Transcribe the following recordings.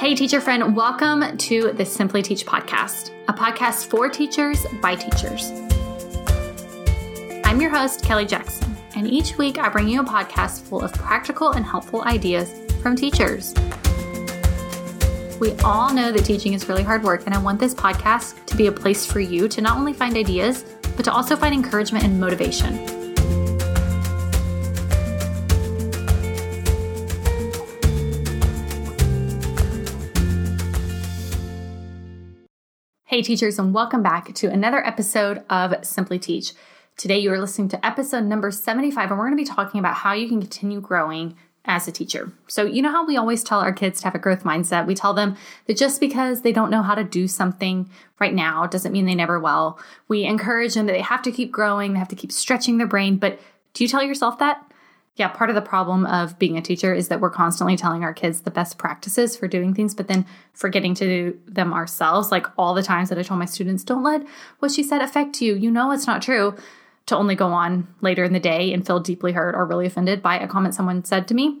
Hey, teacher friend, welcome to the Simply Teach podcast, a podcast for teachers by teachers. I'm your host, Kelly Jackson, and each week I bring you a podcast full of practical and helpful ideas from teachers. We all know that teaching is really hard work, and I want this podcast to be a place for you to not only find ideas, but to also find encouragement and motivation. Hey, teachers, and welcome back to another episode of Simply Teach. Today, you are listening to episode number 75, and we're going to be talking about how you can continue growing as a teacher. So, you know how we always tell our kids to have a growth mindset? We tell them that just because they don't know how to do something right now doesn't mean they never will. We encourage them that they have to keep growing, they have to keep stretching their brain. But do you tell yourself that? Yeah, part of the problem of being a teacher is that we're constantly telling our kids the best practices for doing things, but then forgetting to do them ourselves. Like all the times that I told my students, don't let what she said affect you. You know it's not true. To only go on later in the day and feel deeply hurt or really offended by a comment someone said to me.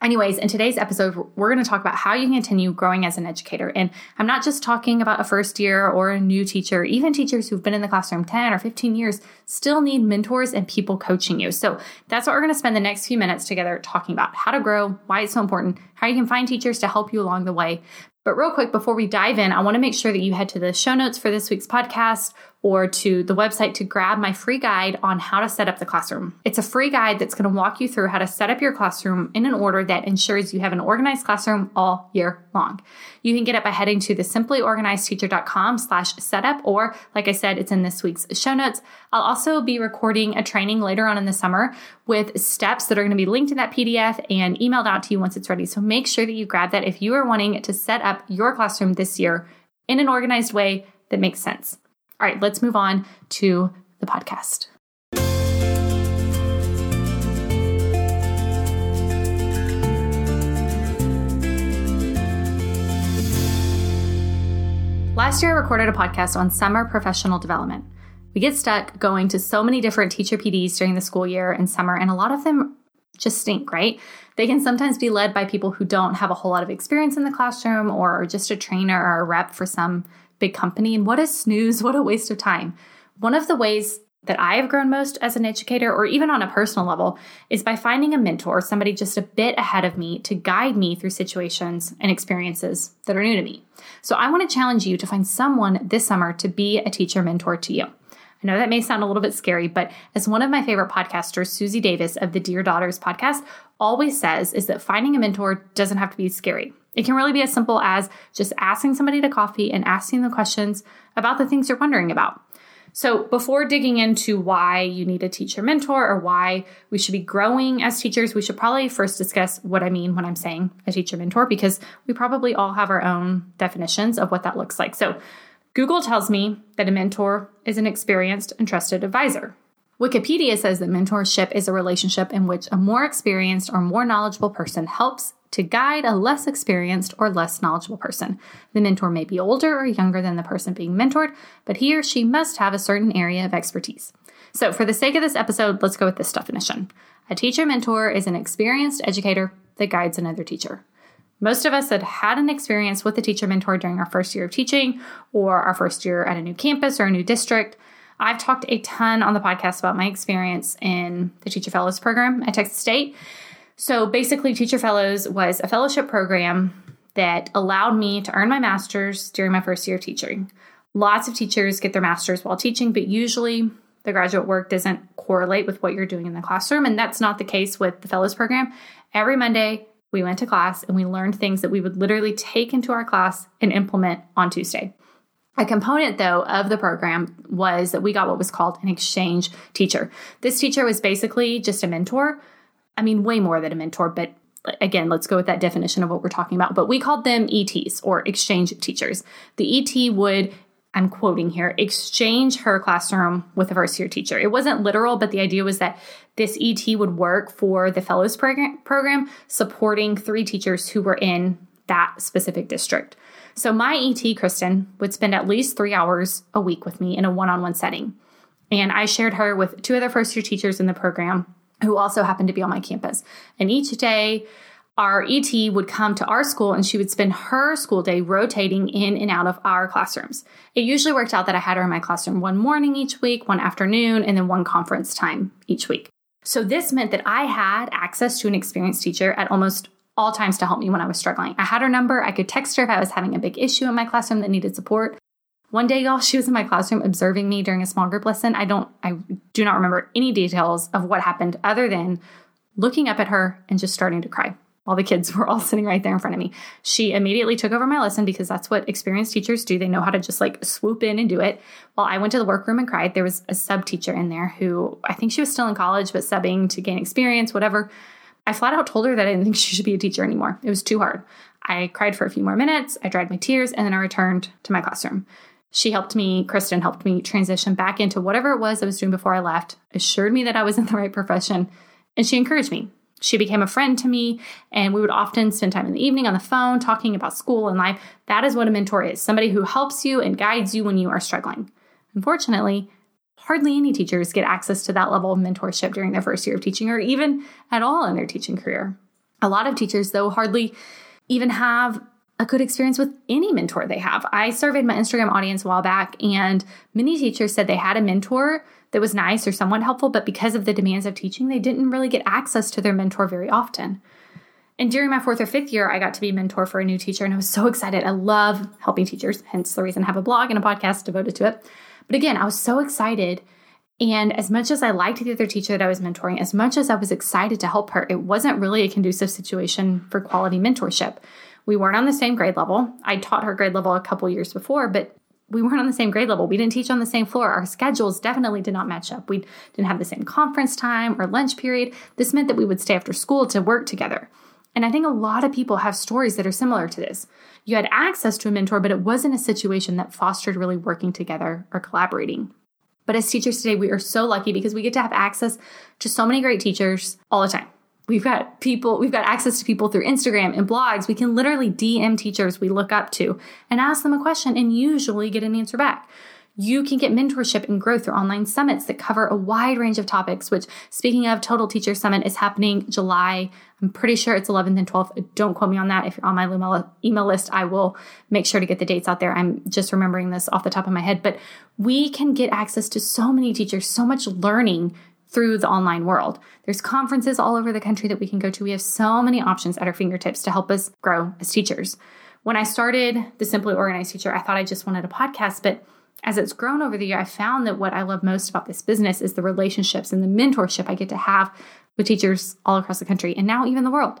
Anyways, in today's episode, we're going to talk about how you can continue growing as an educator. And I'm not just talking about a first year or a new teacher, even teachers who've been in the classroom 10 or 15 years still need mentors and people coaching you. So that's what we're going to spend the next few minutes together talking about how to grow, why it's so important, how you can find teachers to help you along the way. But real quick, before we dive in, I want to make sure that you head to the show notes for this week's podcast or to the website to grab my free guide on how to set up the classroom. It's a free guide that's going to walk you through how to set up your classroom in an order that ensures you have an organized classroom all year long. You can get it by heading to the simplyorganizedteacher.com slash setup, or like I said, it's in this week's show notes. I'll also be recording a training later on in the summer with steps that are going to be linked in that PDF and emailed out to you once it's ready. So make sure that you grab that if you are wanting to set up your classroom this year in an organized way that makes sense. All right, let's move on to the podcast. Last year, I recorded a podcast on summer professional development. We get stuck going to so many different teacher PDs during the school year and summer, and a lot of them just stink, right? They can sometimes be led by people who don't have a whole lot of experience in the classroom or just a trainer or a rep for some big company. And what a snooze, what a waste of time. One of the ways that I have grown most as an educator, or even on a personal level, is by finding a mentor, somebody just a bit ahead of me to guide me through situations and experiences that are new to me. So I want to challenge you to find someone this summer to be a teacher mentor to you. I know that may sound a little bit scary, but as one of my favorite podcasters, Susie Davis of the Dear Daughters podcast, always says, is that finding a mentor doesn't have to be scary. It can really be as simple as just asking somebody to coffee and asking the questions about the things you're wondering about. So, before digging into why you need a teacher mentor or why we should be growing as teachers, we should probably first discuss what I mean when I'm saying a teacher mentor because we probably all have our own definitions of what that looks like. So, Google tells me that a mentor is an experienced and trusted advisor. Wikipedia says that mentorship is a relationship in which a more experienced or more knowledgeable person helps to guide a less experienced or less knowledgeable person. The mentor may be older or younger than the person being mentored, but he or she must have a certain area of expertise. So, for the sake of this episode, let's go with this definition. A teacher mentor is an experienced educator that guides another teacher. Most of us had had an experience with a teacher mentor during our first year of teaching or our first year at a new campus or a new district. I've talked a ton on the podcast about my experience in the Teacher Fellows program at Texas State. So basically, Teacher Fellows was a fellowship program that allowed me to earn my master's during my first year of teaching. Lots of teachers get their master's while teaching, but usually the graduate work doesn't correlate with what you're doing in the classroom. And that's not the case with the Fellows program. Every Monday, we went to class and we learned things that we would literally take into our class and implement on Tuesday. A component, though, of the program was that we got what was called an exchange teacher. This teacher was basically just a mentor. I mean, way more than a mentor, but again, let's go with that definition of what we're talking about. But we called them ETs or exchange teachers. The ET would, I'm quoting here, exchange her classroom with a first year teacher. It wasn't literal, but the idea was that this ET would work for the fellows program, program supporting three teachers who were in that specific district. So my ET, Kristen, would spend at least three hours a week with me in a one on one setting. And I shared her with two other first year teachers in the program who also happened to be on my campus. And each day, our ET would come to our school and she would spend her school day rotating in and out of our classrooms. It usually worked out that I had her in my classroom one morning each week, one afternoon, and then one conference time each week. So this meant that I had access to an experienced teacher at almost all times to help me when I was struggling. I had her number. I could text her if I was having a big issue in my classroom that needed support. One day, y'all, she was in my classroom observing me during a small group lesson. I don't, I do not remember any details of what happened other than looking up at her and just starting to cry while the kids were all sitting right there in front of me. She immediately took over my lesson because that's what experienced teachers do. They know how to just like swoop in and do it. While I went to the workroom and cried, there was a sub teacher in there who I think she was still in college, but subbing to gain experience, whatever. I flat out told her that I didn't think she should be a teacher anymore. It was too hard. I cried for a few more minutes, I dried my tears, and then I returned to my classroom. She helped me, Kristen helped me transition back into whatever it was I was doing before I left, assured me that I was in the right profession, and she encouraged me. She became a friend to me, and we would often spend time in the evening on the phone talking about school and life. That is what a mentor is somebody who helps you and guides you when you are struggling. Unfortunately, hardly any teachers get access to that level of mentorship during their first year of teaching or even at all in their teaching career. A lot of teachers, though, hardly even have a good experience with any mentor they have. I surveyed my Instagram audience a while back, and many teachers said they had a mentor that was nice or somewhat helpful, but because of the demands of teaching, they didn't really get access to their mentor very often. And during my fourth or fifth year, I got to be mentor for a new teacher, and I was so excited. I love helping teachers, hence the reason I have a blog and a podcast devoted to it. But again, I was so excited. And as much as I liked the other teacher that I was mentoring, as much as I was excited to help her, it wasn't really a conducive situation for quality mentorship. We weren't on the same grade level. I taught her grade level a couple years before, but we weren't on the same grade level. We didn't teach on the same floor. Our schedules definitely did not match up. We didn't have the same conference time or lunch period. This meant that we would stay after school to work together. And I think a lot of people have stories that are similar to this. You had access to a mentor, but it wasn't a situation that fostered really working together or collaborating. But as teachers today, we are so lucky because we get to have access to so many great teachers all the time. We've got people, we've got access to people through Instagram and blogs. We can literally DM teachers we look up to and ask them a question and usually get an answer back. You can get mentorship and growth through online summits that cover a wide range of topics, which, speaking of, Total Teacher Summit is happening July. I'm pretty sure it's 11th and 12th. Don't quote me on that. If you're on my email list, I will make sure to get the dates out there. I'm just remembering this off the top of my head. But we can get access to so many teachers, so much learning through the online world. There's conferences all over the country that we can go to. We have so many options at our fingertips to help us grow as teachers. When I started the Simply Organized Teacher, I thought I just wanted a podcast, but as it's grown over the year, I found that what I love most about this business is the relationships and the mentorship I get to have with teachers all across the country and now even the world.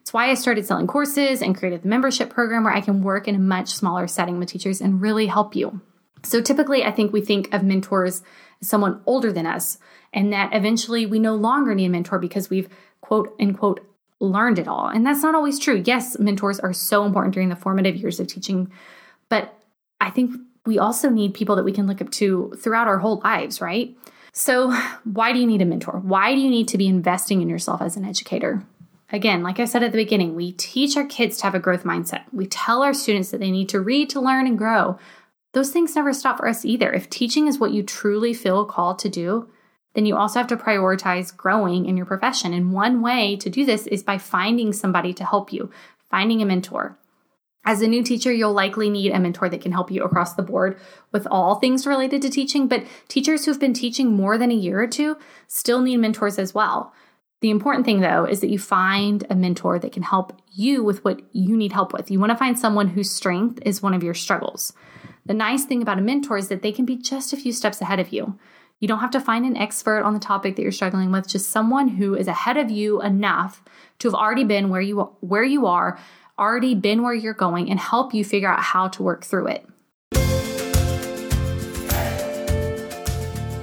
It's why I started selling courses and created the membership program where I can work in a much smaller setting with teachers and really help you. So typically, I think we think of mentors as someone older than us and that eventually we no longer need a mentor because we've quote unquote learned it all. And that's not always true. Yes, mentors are so important during the formative years of teaching, but I think we also need people that we can look up to throughout our whole lives, right? So, why do you need a mentor? Why do you need to be investing in yourself as an educator? Again, like I said at the beginning, we teach our kids to have a growth mindset. We tell our students that they need to read to learn and grow. Those things never stop for us either. If teaching is what you truly feel called to do, then you also have to prioritize growing in your profession. And one way to do this is by finding somebody to help you, finding a mentor. As a new teacher, you'll likely need a mentor that can help you across the board with all things related to teaching, but teachers who've been teaching more than a year or two still need mentors as well. The important thing, though, is that you find a mentor that can help you with what you need help with. You want to find someone whose strength is one of your struggles. The nice thing about a mentor is that they can be just a few steps ahead of you. You don't have to find an expert on the topic that you're struggling with, just someone who is ahead of you enough to have already been where you where you are, already been where you're going and help you figure out how to work through it.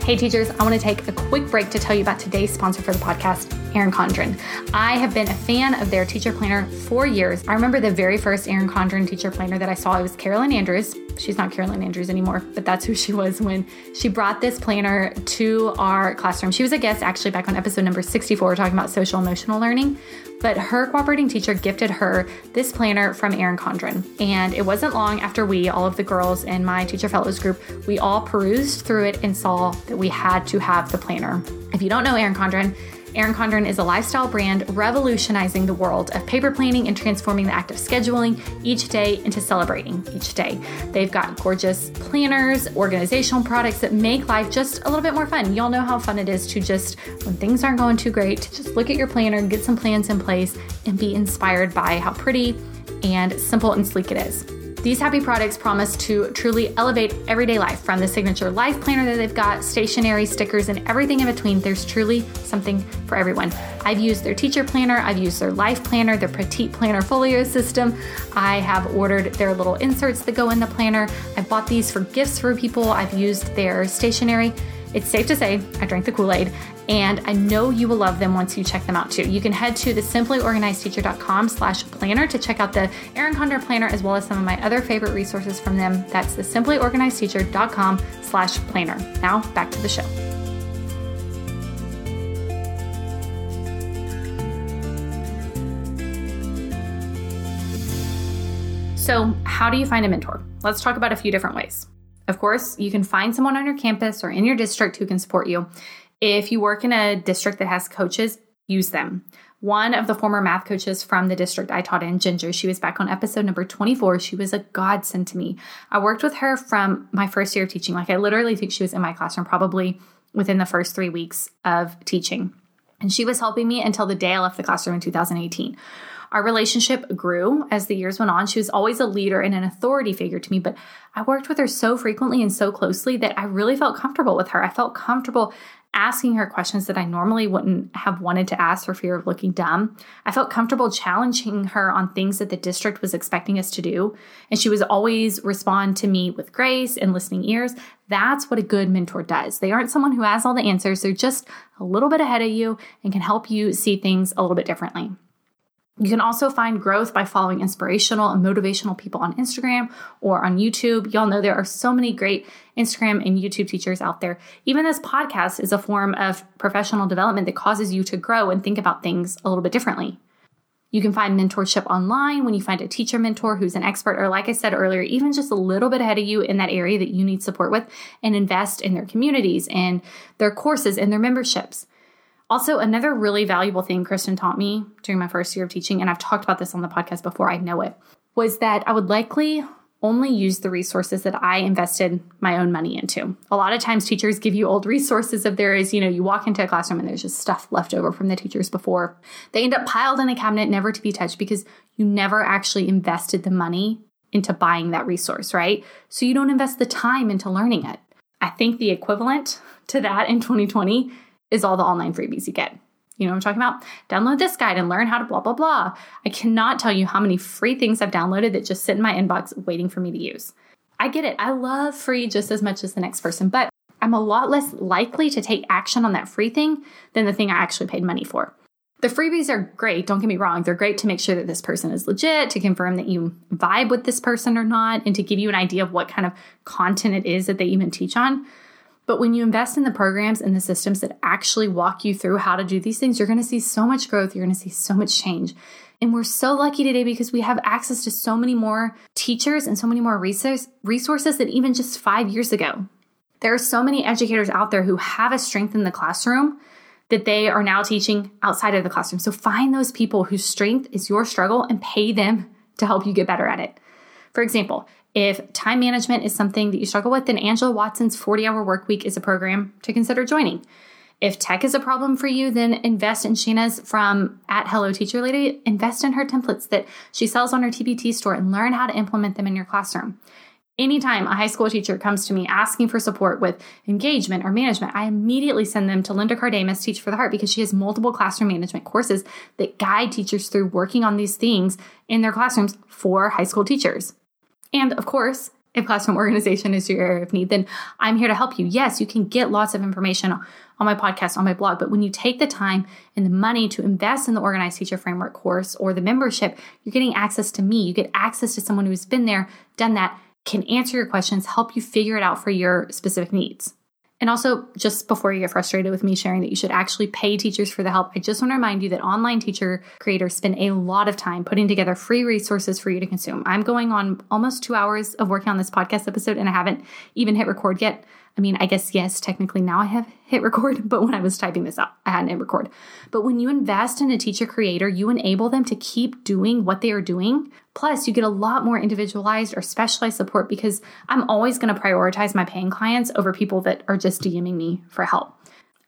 Hey teachers, I want to take a quick break to tell you about today's sponsor for the podcast, Erin Condren. I have been a fan of their teacher planner for years. I remember the very first Erin Condren teacher planner that I saw. It was Carolyn Andrews. She's not Carolyn Andrews anymore, but that's who she was when she brought this planner to our classroom. She was a guest actually back on episode number 64 talking about social emotional learning. But her cooperating teacher gifted her this planner from Erin Condren. And it wasn't long after we, all of the girls in my teacher fellows group, we all perused through it and saw that we had to have the planner. If you don't know Erin Condren, Erin Condren is a lifestyle brand revolutionizing the world of paper planning and transforming the act of scheduling each day into celebrating each day. They've got gorgeous planners, organizational products that make life just a little bit more fun. Y'all know how fun it is to just, when things aren't going too great, to just look at your planner get some plans in place and be inspired by how pretty and simple and sleek it is. These happy products promise to truly elevate everyday life from the signature life planner that they've got, stationery, stickers, and everything in between. There's truly something for everyone. I've used their teacher planner, I've used their life planner, their petite planner folio system. I have ordered their little inserts that go in the planner. I've bought these for gifts for people. I've used their stationery. It's safe to say I drank the Kool Aid, and I know you will love them once you check them out too. You can head to the simplyorganizedteacher.com slash planner to check out the Erin Condren planner as well as some of my other favorite resources from them. That's the simplyorganizedteacher.com slash planner. Now back to the show. So, how do you find a mentor? Let's talk about a few different ways. Of course, you can find someone on your campus or in your district who can support you. If you work in a district that has coaches, use them. One of the former math coaches from the district I taught in, Ginger, she was back on episode number 24. She was a godsend to me. I worked with her from my first year of teaching. Like, I literally think she was in my classroom probably within the first three weeks of teaching. And she was helping me until the day I left the classroom in 2018. Our relationship grew as the years went on. She was always a leader and an authority figure to me, but I worked with her so frequently and so closely that I really felt comfortable with her. I felt comfortable asking her questions that I normally wouldn't have wanted to ask for fear of looking dumb. I felt comfortable challenging her on things that the district was expecting us to do. And she was always respond to me with grace and listening ears. That's what a good mentor does. They aren't someone who has all the answers. They're just a little bit ahead of you and can help you see things a little bit differently. You can also find growth by following inspirational and motivational people on Instagram or on YouTube. Y'all know there are so many great Instagram and YouTube teachers out there. Even this podcast is a form of professional development that causes you to grow and think about things a little bit differently. You can find mentorship online when you find a teacher mentor who's an expert, or like I said earlier, even just a little bit ahead of you in that area that you need support with, and invest in their communities and their courses and their memberships. Also, another really valuable thing Kristen taught me during my first year of teaching, and I've talked about this on the podcast before, I know it, was that I would likely only use the resources that I invested my own money into. A lot of times teachers give you old resources if there is, you know, you walk into a classroom and there's just stuff left over from the teachers before. They end up piled in a cabinet never to be touched because you never actually invested the money into buying that resource, right? So you don't invest the time into learning it. I think the equivalent to that in 2020 is all the online freebies you get. You know what I'm talking about? Download this guide and learn how to blah, blah, blah. I cannot tell you how many free things I've downloaded that just sit in my inbox waiting for me to use. I get it. I love free just as much as the next person, but I'm a lot less likely to take action on that free thing than the thing I actually paid money for. The freebies are great, don't get me wrong. They're great to make sure that this person is legit, to confirm that you vibe with this person or not, and to give you an idea of what kind of content it is that they even teach on. But when you invest in the programs and the systems that actually walk you through how to do these things, you're going to see so much growth. You're going to see so much change. And we're so lucky today because we have access to so many more teachers and so many more resources than even just five years ago. There are so many educators out there who have a strength in the classroom that they are now teaching outside of the classroom. So find those people whose strength is your struggle and pay them to help you get better at it. For example, if time management is something that you struggle with, then Angela Watson's 40 hour work week is a program to consider joining. If tech is a problem for you, then invest in Shana's from at Hello Teacher Lady. Invest in her templates that she sells on her TPT store and learn how to implement them in your classroom. Anytime a high school teacher comes to me asking for support with engagement or management, I immediately send them to Linda Kardamis, Teach for the Heart, because she has multiple classroom management courses that guide teachers through working on these things in their classrooms for high school teachers. And of course, if classroom organization is your area of need, then I'm here to help you. Yes, you can get lots of information on my podcast, on my blog, but when you take the time and the money to invest in the Organized Teacher Framework course or the membership, you're getting access to me. You get access to someone who's been there, done that, can answer your questions, help you figure it out for your specific needs. And also, just before you get frustrated with me sharing that you should actually pay teachers for the help, I just want to remind you that online teacher creators spend a lot of time putting together free resources for you to consume. I'm going on almost two hours of working on this podcast episode, and I haven't even hit record yet. I mean, I guess, yes, technically now I have hit record, but when I was typing this up, I hadn't hit record. But when you invest in a teacher creator, you enable them to keep doing what they are doing. Plus, you get a lot more individualized or specialized support because I'm always going to prioritize my paying clients over people that are just DMing me for help.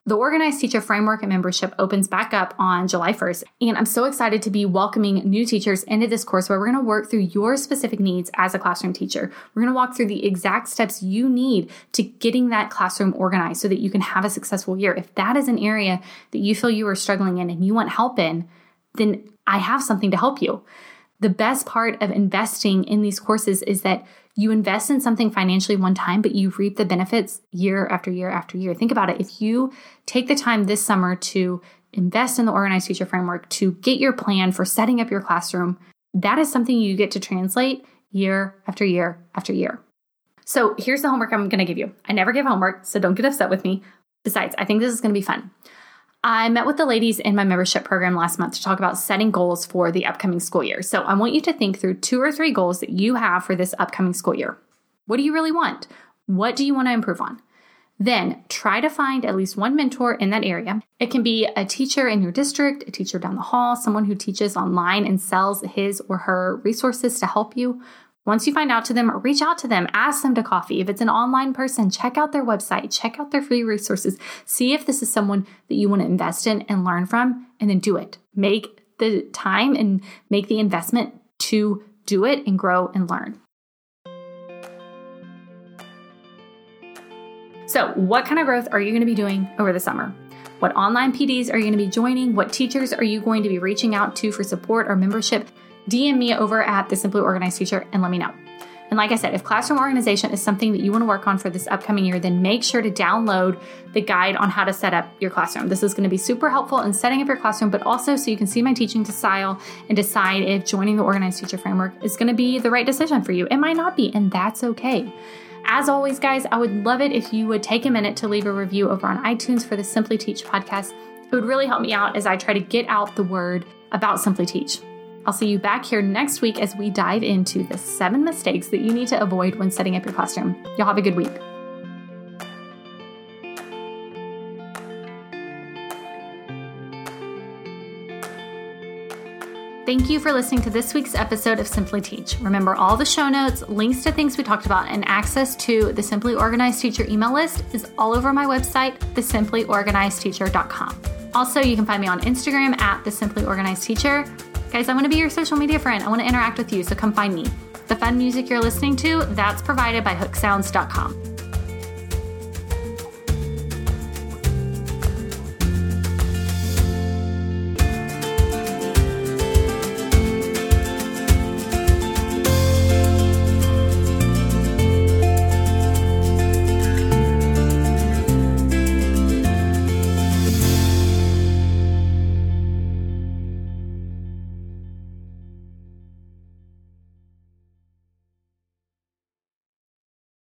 The Organized Teacher Framework and Membership opens back up on July 1st, and I'm so excited to be welcoming new teachers into this course where we're going to work through your specific needs as a classroom teacher. We're going to walk through the exact steps you need to getting that classroom organized so that you can have a successful year. If that is an area that you feel you are struggling in and you want help in, then I have something to help you. The best part of investing in these courses is that you invest in something financially one time, but you reap the benefits year after year after year. Think about it. If you take the time this summer to invest in the organized teacher framework, to get your plan for setting up your classroom, that is something you get to translate year after year after year. So here's the homework I'm going to give you. I never give homework, so don't get upset with me. Besides, I think this is going to be fun. I met with the ladies in my membership program last month to talk about setting goals for the upcoming school year. So I want you to think through two or three goals that you have for this upcoming school year. What do you really want? What do you want to improve on? Then try to find at least one mentor in that area. It can be a teacher in your district, a teacher down the hall, someone who teaches online and sells his or her resources to help you, once you find out to them, reach out to them, ask them to coffee. If it's an online person, check out their website, check out their free resources, see if this is someone that you want to invest in and learn from, and then do it. Make the time and make the investment to do it and grow and learn. So, what kind of growth are you going to be doing over the summer? What online PDs are you going to be joining? What teachers are you going to be reaching out to for support or membership? DM me over at the Simply Organized Teacher and let me know. And like I said, if classroom organization is something that you want to work on for this upcoming year, then make sure to download the guide on how to set up your classroom. This is going to be super helpful in setting up your classroom, but also so you can see my teaching style and decide if joining the Organized Teacher Framework is going to be the right decision for you. It might not be, and that's okay. As always, guys, I would love it if you would take a minute to leave a review over on iTunes for the Simply Teach podcast. It would really help me out as I try to get out the word about Simply Teach. I'll see you back here next week as we dive into the seven mistakes that you need to avoid when setting up your classroom. Y'all have a good week. Thank you for listening to this week's episode of Simply Teach. Remember, all the show notes, links to things we talked about, and access to the Simply Organized Teacher email list is all over my website, thesimplyorganizedteacher.com. Also, you can find me on Instagram at the Simply Organized Teacher Guys, I want to be your social media friend. I want to interact with you, so come find me. The fun music you're listening to, that's provided by hooksounds.com.